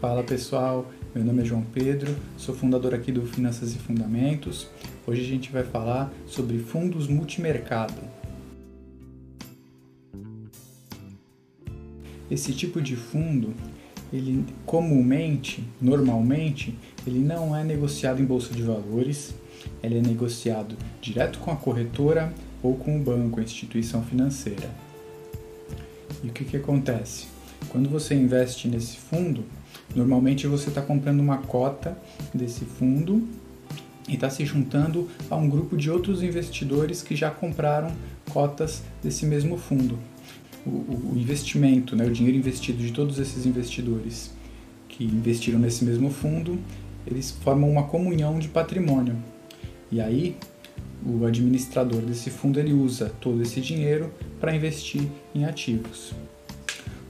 Fala pessoal, meu nome é João Pedro, sou fundador aqui do Finanças e Fundamentos. Hoje a gente vai falar sobre fundos multimercado. Esse tipo de fundo, ele comumente, normalmente, ele não é negociado em bolsa de valores, ele é negociado direto com a corretora ou com o banco, a instituição financeira. E o que, que acontece? Quando você investe nesse fundo, normalmente você está comprando uma cota desse fundo e está se juntando a um grupo de outros investidores que já compraram cotas desse mesmo fundo. O, o investimento, né, o dinheiro investido de todos esses investidores que investiram nesse mesmo fundo, eles formam uma comunhão de patrimônio. E aí, o administrador desse fundo ele usa todo esse dinheiro para investir em ativos.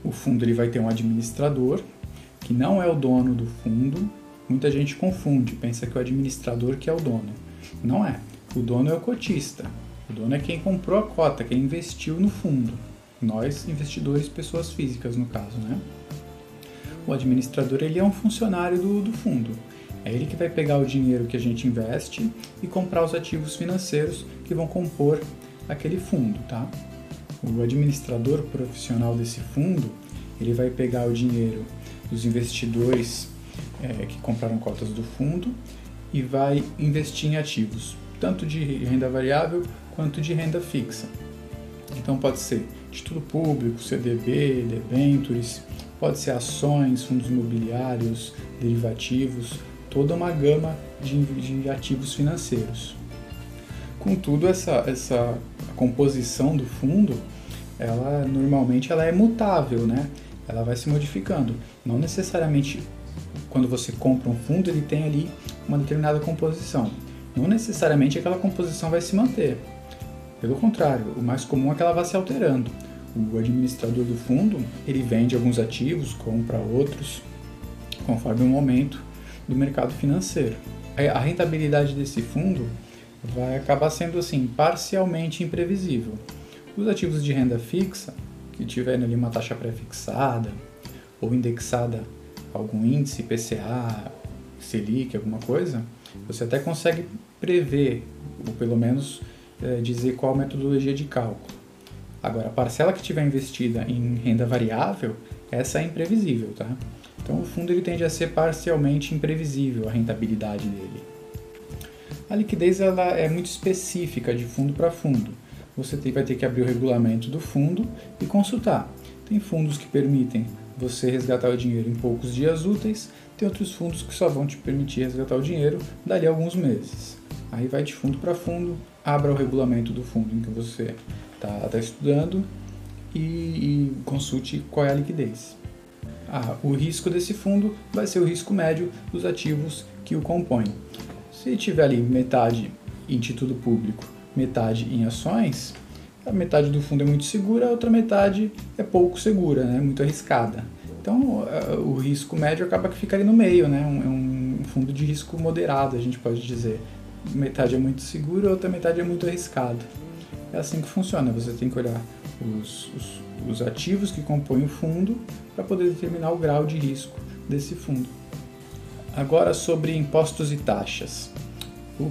O fundo ele vai ter um administrador que não é o dono do fundo. Muita gente confunde, pensa que o administrador que é o dono. Não é. O dono é o cotista. O dono é quem comprou a cota, quem investiu no fundo. Nós, investidores, pessoas físicas no caso, né? O administrador ele é um funcionário do, do fundo. É ele que vai pegar o dinheiro que a gente investe e comprar os ativos financeiros que vão compor aquele fundo, tá? O administrador profissional desse fundo, ele vai pegar o dinheiro dos investidores é, que compraram cotas do fundo e vai investir em ativos, tanto de renda variável quanto de renda fixa. Então pode ser título público, CDB, debentures, pode ser ações, fundos imobiliários, derivativos, toda uma gama de, de ativos financeiros. Contudo, essa, essa composição do fundo, ela normalmente ela é mutável, né? Ela vai se modificando. Não necessariamente quando você compra um fundo ele tem ali uma determinada composição. Não necessariamente aquela composição vai se manter. Pelo contrário, o mais comum é que ela vá se alterando. O administrador do fundo ele vende alguns ativos, compra outros, conforme o momento do mercado financeiro. A rentabilidade desse fundo vai acabar sendo assim parcialmente imprevisível. Os ativos de renda fixa, que tiverem ali uma taxa pré-fixada ou indexada a algum índice, PCA, Selic, alguma coisa, você até consegue prever, ou pelo menos é, dizer qual a metodologia de cálculo. Agora, a parcela que tiver investida em renda variável, essa é imprevisível, tá? Então o fundo ele tende a ser parcialmente imprevisível a rentabilidade dele. A liquidez ela é muito específica de fundo para fundo. Você vai ter que abrir o regulamento do fundo e consultar. Tem fundos que permitem você resgatar o dinheiro em poucos dias úteis, tem outros fundos que só vão te permitir resgatar o dinheiro dali a alguns meses. Aí vai de fundo para fundo, abra o regulamento do fundo em que você está tá estudando e, e consulte qual é a liquidez ah, o risco desse fundo vai ser o risco médio dos ativos que o compõem. Se tiver ali metade em título público, metade em ações, a metade do fundo é muito segura, a outra metade é pouco segura, né? muito arriscada. Então o risco médio acaba que fica ali no meio, né? é um fundo de risco moderado, a gente pode dizer. Metade é muito segura, a outra metade é muito arriscada. É assim que funciona, você tem que olhar os, os, os ativos que compõem o fundo para poder determinar o grau de risco desse fundo. Agora sobre impostos e taxas.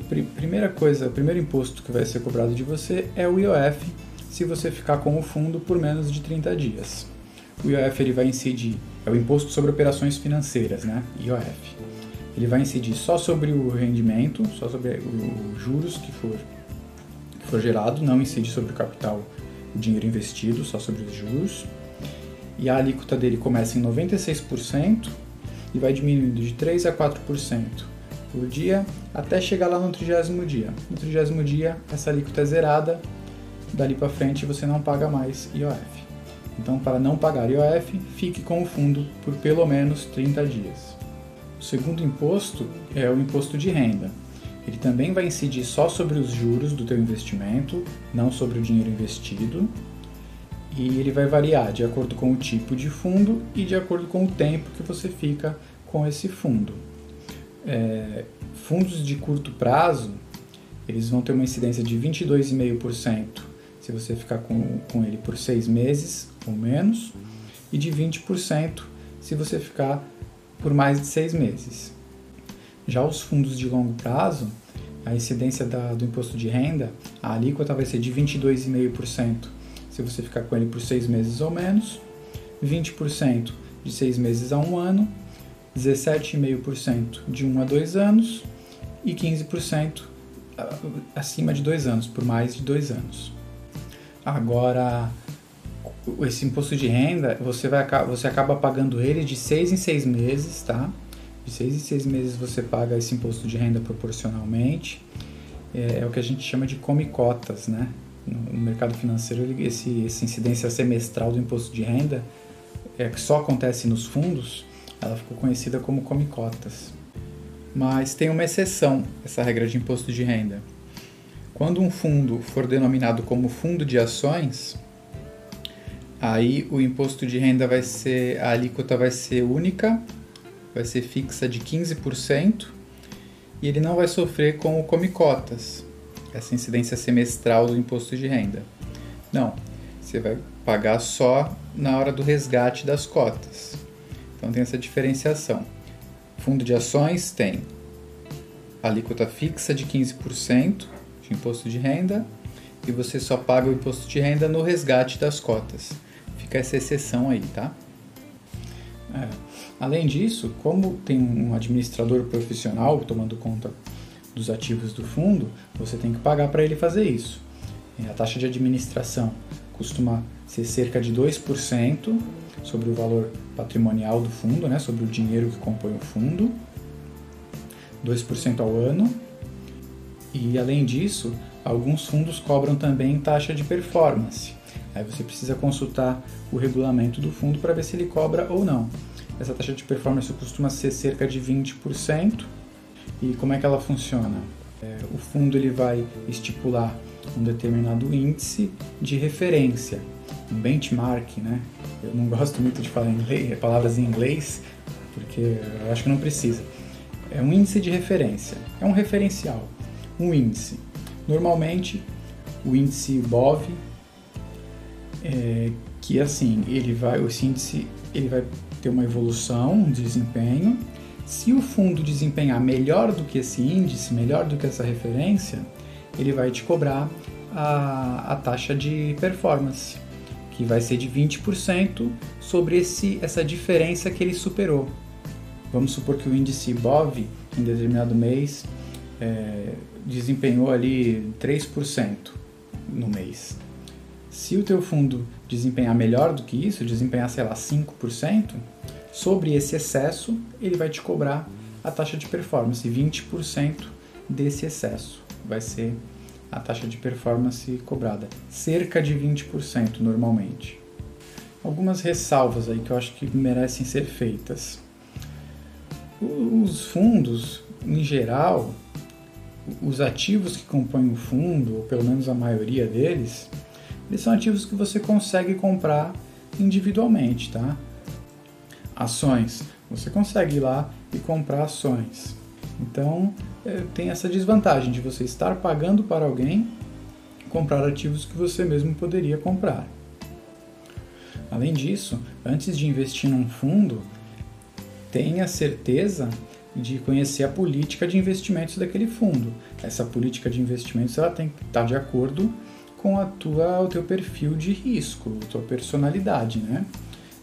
Pr primeira coisa, o primeiro imposto que vai ser cobrado de você é o IOF, se você ficar com o fundo por menos de 30 dias. O IOF ele vai incidir, é o imposto sobre operações financeiras, né? IOF. Ele vai incidir só sobre o rendimento, só sobre os juros que for, que for gerado, não incide sobre o capital o dinheiro investido, só sobre os juros. E a alíquota dele começa em 96% e vai diminuindo de 3 a 4% por dia até chegar lá no trigésimo dia. No trigésimo dia, essa alíquota é zerada, dali para frente você não paga mais IOF. Então, para não pagar IOF, fique com o fundo por pelo menos 30 dias. O segundo imposto é o imposto de renda. Ele também vai incidir só sobre os juros do teu investimento, não sobre o dinheiro investido. E ele vai variar de acordo com o tipo de fundo e de acordo com o tempo que você fica com esse fundo. É, fundos de curto prazo, eles vão ter uma incidência de 22,5% se você ficar com, com ele por seis meses ou menos, e de 20% se você ficar por mais de seis meses. Já os fundos de longo prazo, a incidência da, do imposto de renda, a alíquota vai ser de 22,5% se você ficar com ele por seis meses ou menos, 20% de seis meses a um ano, 17,5% de um a dois anos e 15% acima de dois anos, por mais de dois anos. Agora, esse imposto de renda, você, vai, você acaba pagando ele de seis em seis meses, tá? De seis em seis meses você paga esse imposto de renda proporcionalmente. É, é o que a gente chama de come cotas, né? No mercado financeiro, esse, essa incidência semestral do imposto de renda, é, que só acontece nos fundos, ela ficou conhecida como come cotas. Mas tem uma exceção, essa regra de imposto de renda. Quando um fundo for denominado como fundo de ações, aí o imposto de renda vai ser, a alíquota vai ser única, vai ser fixa de 15%, e ele não vai sofrer com o come cotas, essa incidência semestral do imposto de renda. Não, você vai pagar só na hora do resgate das cotas. Então tem essa diferenciação. Fundo de ações tem alíquota fixa de 15% de imposto de renda e você só paga o imposto de renda no resgate das cotas. Fica essa exceção aí, tá? É. Além disso, como tem um administrador profissional tomando conta dos ativos do fundo, você tem que pagar para ele fazer isso. A taxa de administração costuma ser cerca de 2% sobre o valor patrimonial do fundo, né, sobre o dinheiro que compõe o fundo, 2% ao ano. E além disso, alguns fundos cobram também taxa de performance. Aí você precisa consultar o regulamento do fundo para ver se ele cobra ou não. Essa taxa de performance costuma ser cerca de 20%. E como é que ela funciona? É, o fundo ele vai estipular um determinado índice de referência, um benchmark, né? Eu não gosto muito de falar inglês, palavras em inglês, porque eu acho que não precisa. É um índice de referência, é um referencial, um índice. Normalmente, o índice BOV, é, que assim, ele vai, esse índice ele vai ter uma evolução, um desempenho. Se o fundo desempenhar melhor do que esse índice, melhor do que essa referência, ele vai te cobrar a, a taxa de performance que vai ser de 20% sobre esse, essa diferença que ele superou. Vamos supor que o índice BOV em determinado mês é, desempenhou ali 3% no mês. Se o teu fundo desempenhar melhor do que isso, desempenhar, sei lá, 5%, sobre esse excesso, ele vai te cobrar a taxa de performance, 20% desse excesso. Vai ser a taxa de performance cobrada, cerca de 20% normalmente. Algumas ressalvas aí que eu acho que merecem ser feitas. Os fundos, em geral, os ativos que compõem o fundo, ou pelo menos a maioria deles, eles são ativos que você consegue comprar individualmente, tá? Ações, você consegue ir lá e comprar ações. Então, é, tem essa desvantagem de você estar pagando para alguém comprar ativos que você mesmo poderia comprar. Além disso, antes de investir num fundo, tenha certeza de conhecer a política de investimentos daquele fundo. Essa política de investimentos ela tem que estar de acordo com a tua, o teu perfil de risco, a tua personalidade, né?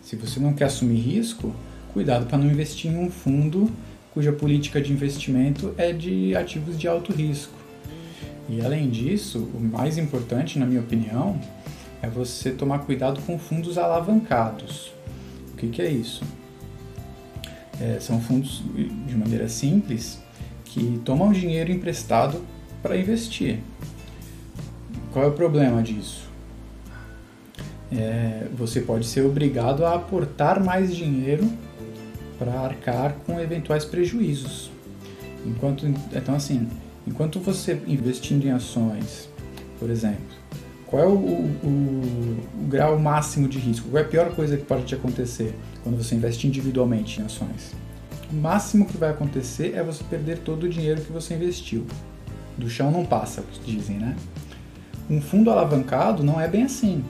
Se você não quer assumir risco, cuidado para não investir em um fundo cuja política de investimento é de ativos de alto risco. E além disso, o mais importante, na minha opinião, é você tomar cuidado com fundos alavancados. O que, que é isso? É, são fundos, de maneira simples, que tomam dinheiro emprestado para investir. Qual é o problema disso? É, você pode ser obrigado a aportar mais dinheiro para arcar com eventuais prejuízos. Enquanto, então, assim, enquanto você investindo em ações, por exemplo, qual é o, o, o, grau máximo de risco? Qual é a pior coisa que pode te acontecer quando você investe individualmente em ações? O máximo que vai acontecer é você perder todo o dinheiro que você investiu. Do chão não passa, dizem, né? Um fundo alavancado não é bem assim.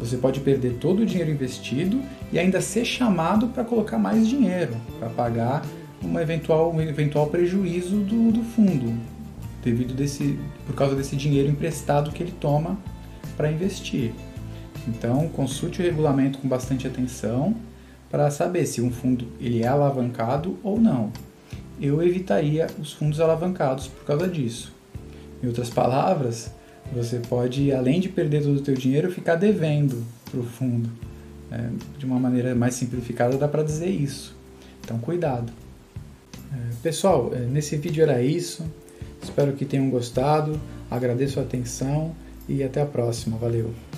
Você pode perder todo o dinheiro investido e ainda ser chamado para colocar mais dinheiro, para pagar uma eventual, um eventual prejuízo do, do fundo, devido desse, por causa desse dinheiro emprestado que ele toma para investir. Então, consulte o regulamento com bastante atenção para saber se um fundo ele é alavancado ou não. Eu evitaria os fundos alavancados por causa disso. Em outras palavras, você pode, além de perder todo o teu dinheiro, ficar devendo para o fundo. É, de uma maneira mais simplificada dá para dizer isso. Então cuidado. É, pessoal, é, nesse vídeo era isso. Espero que tenham gostado. Agradeço a atenção e até a próxima. Valeu!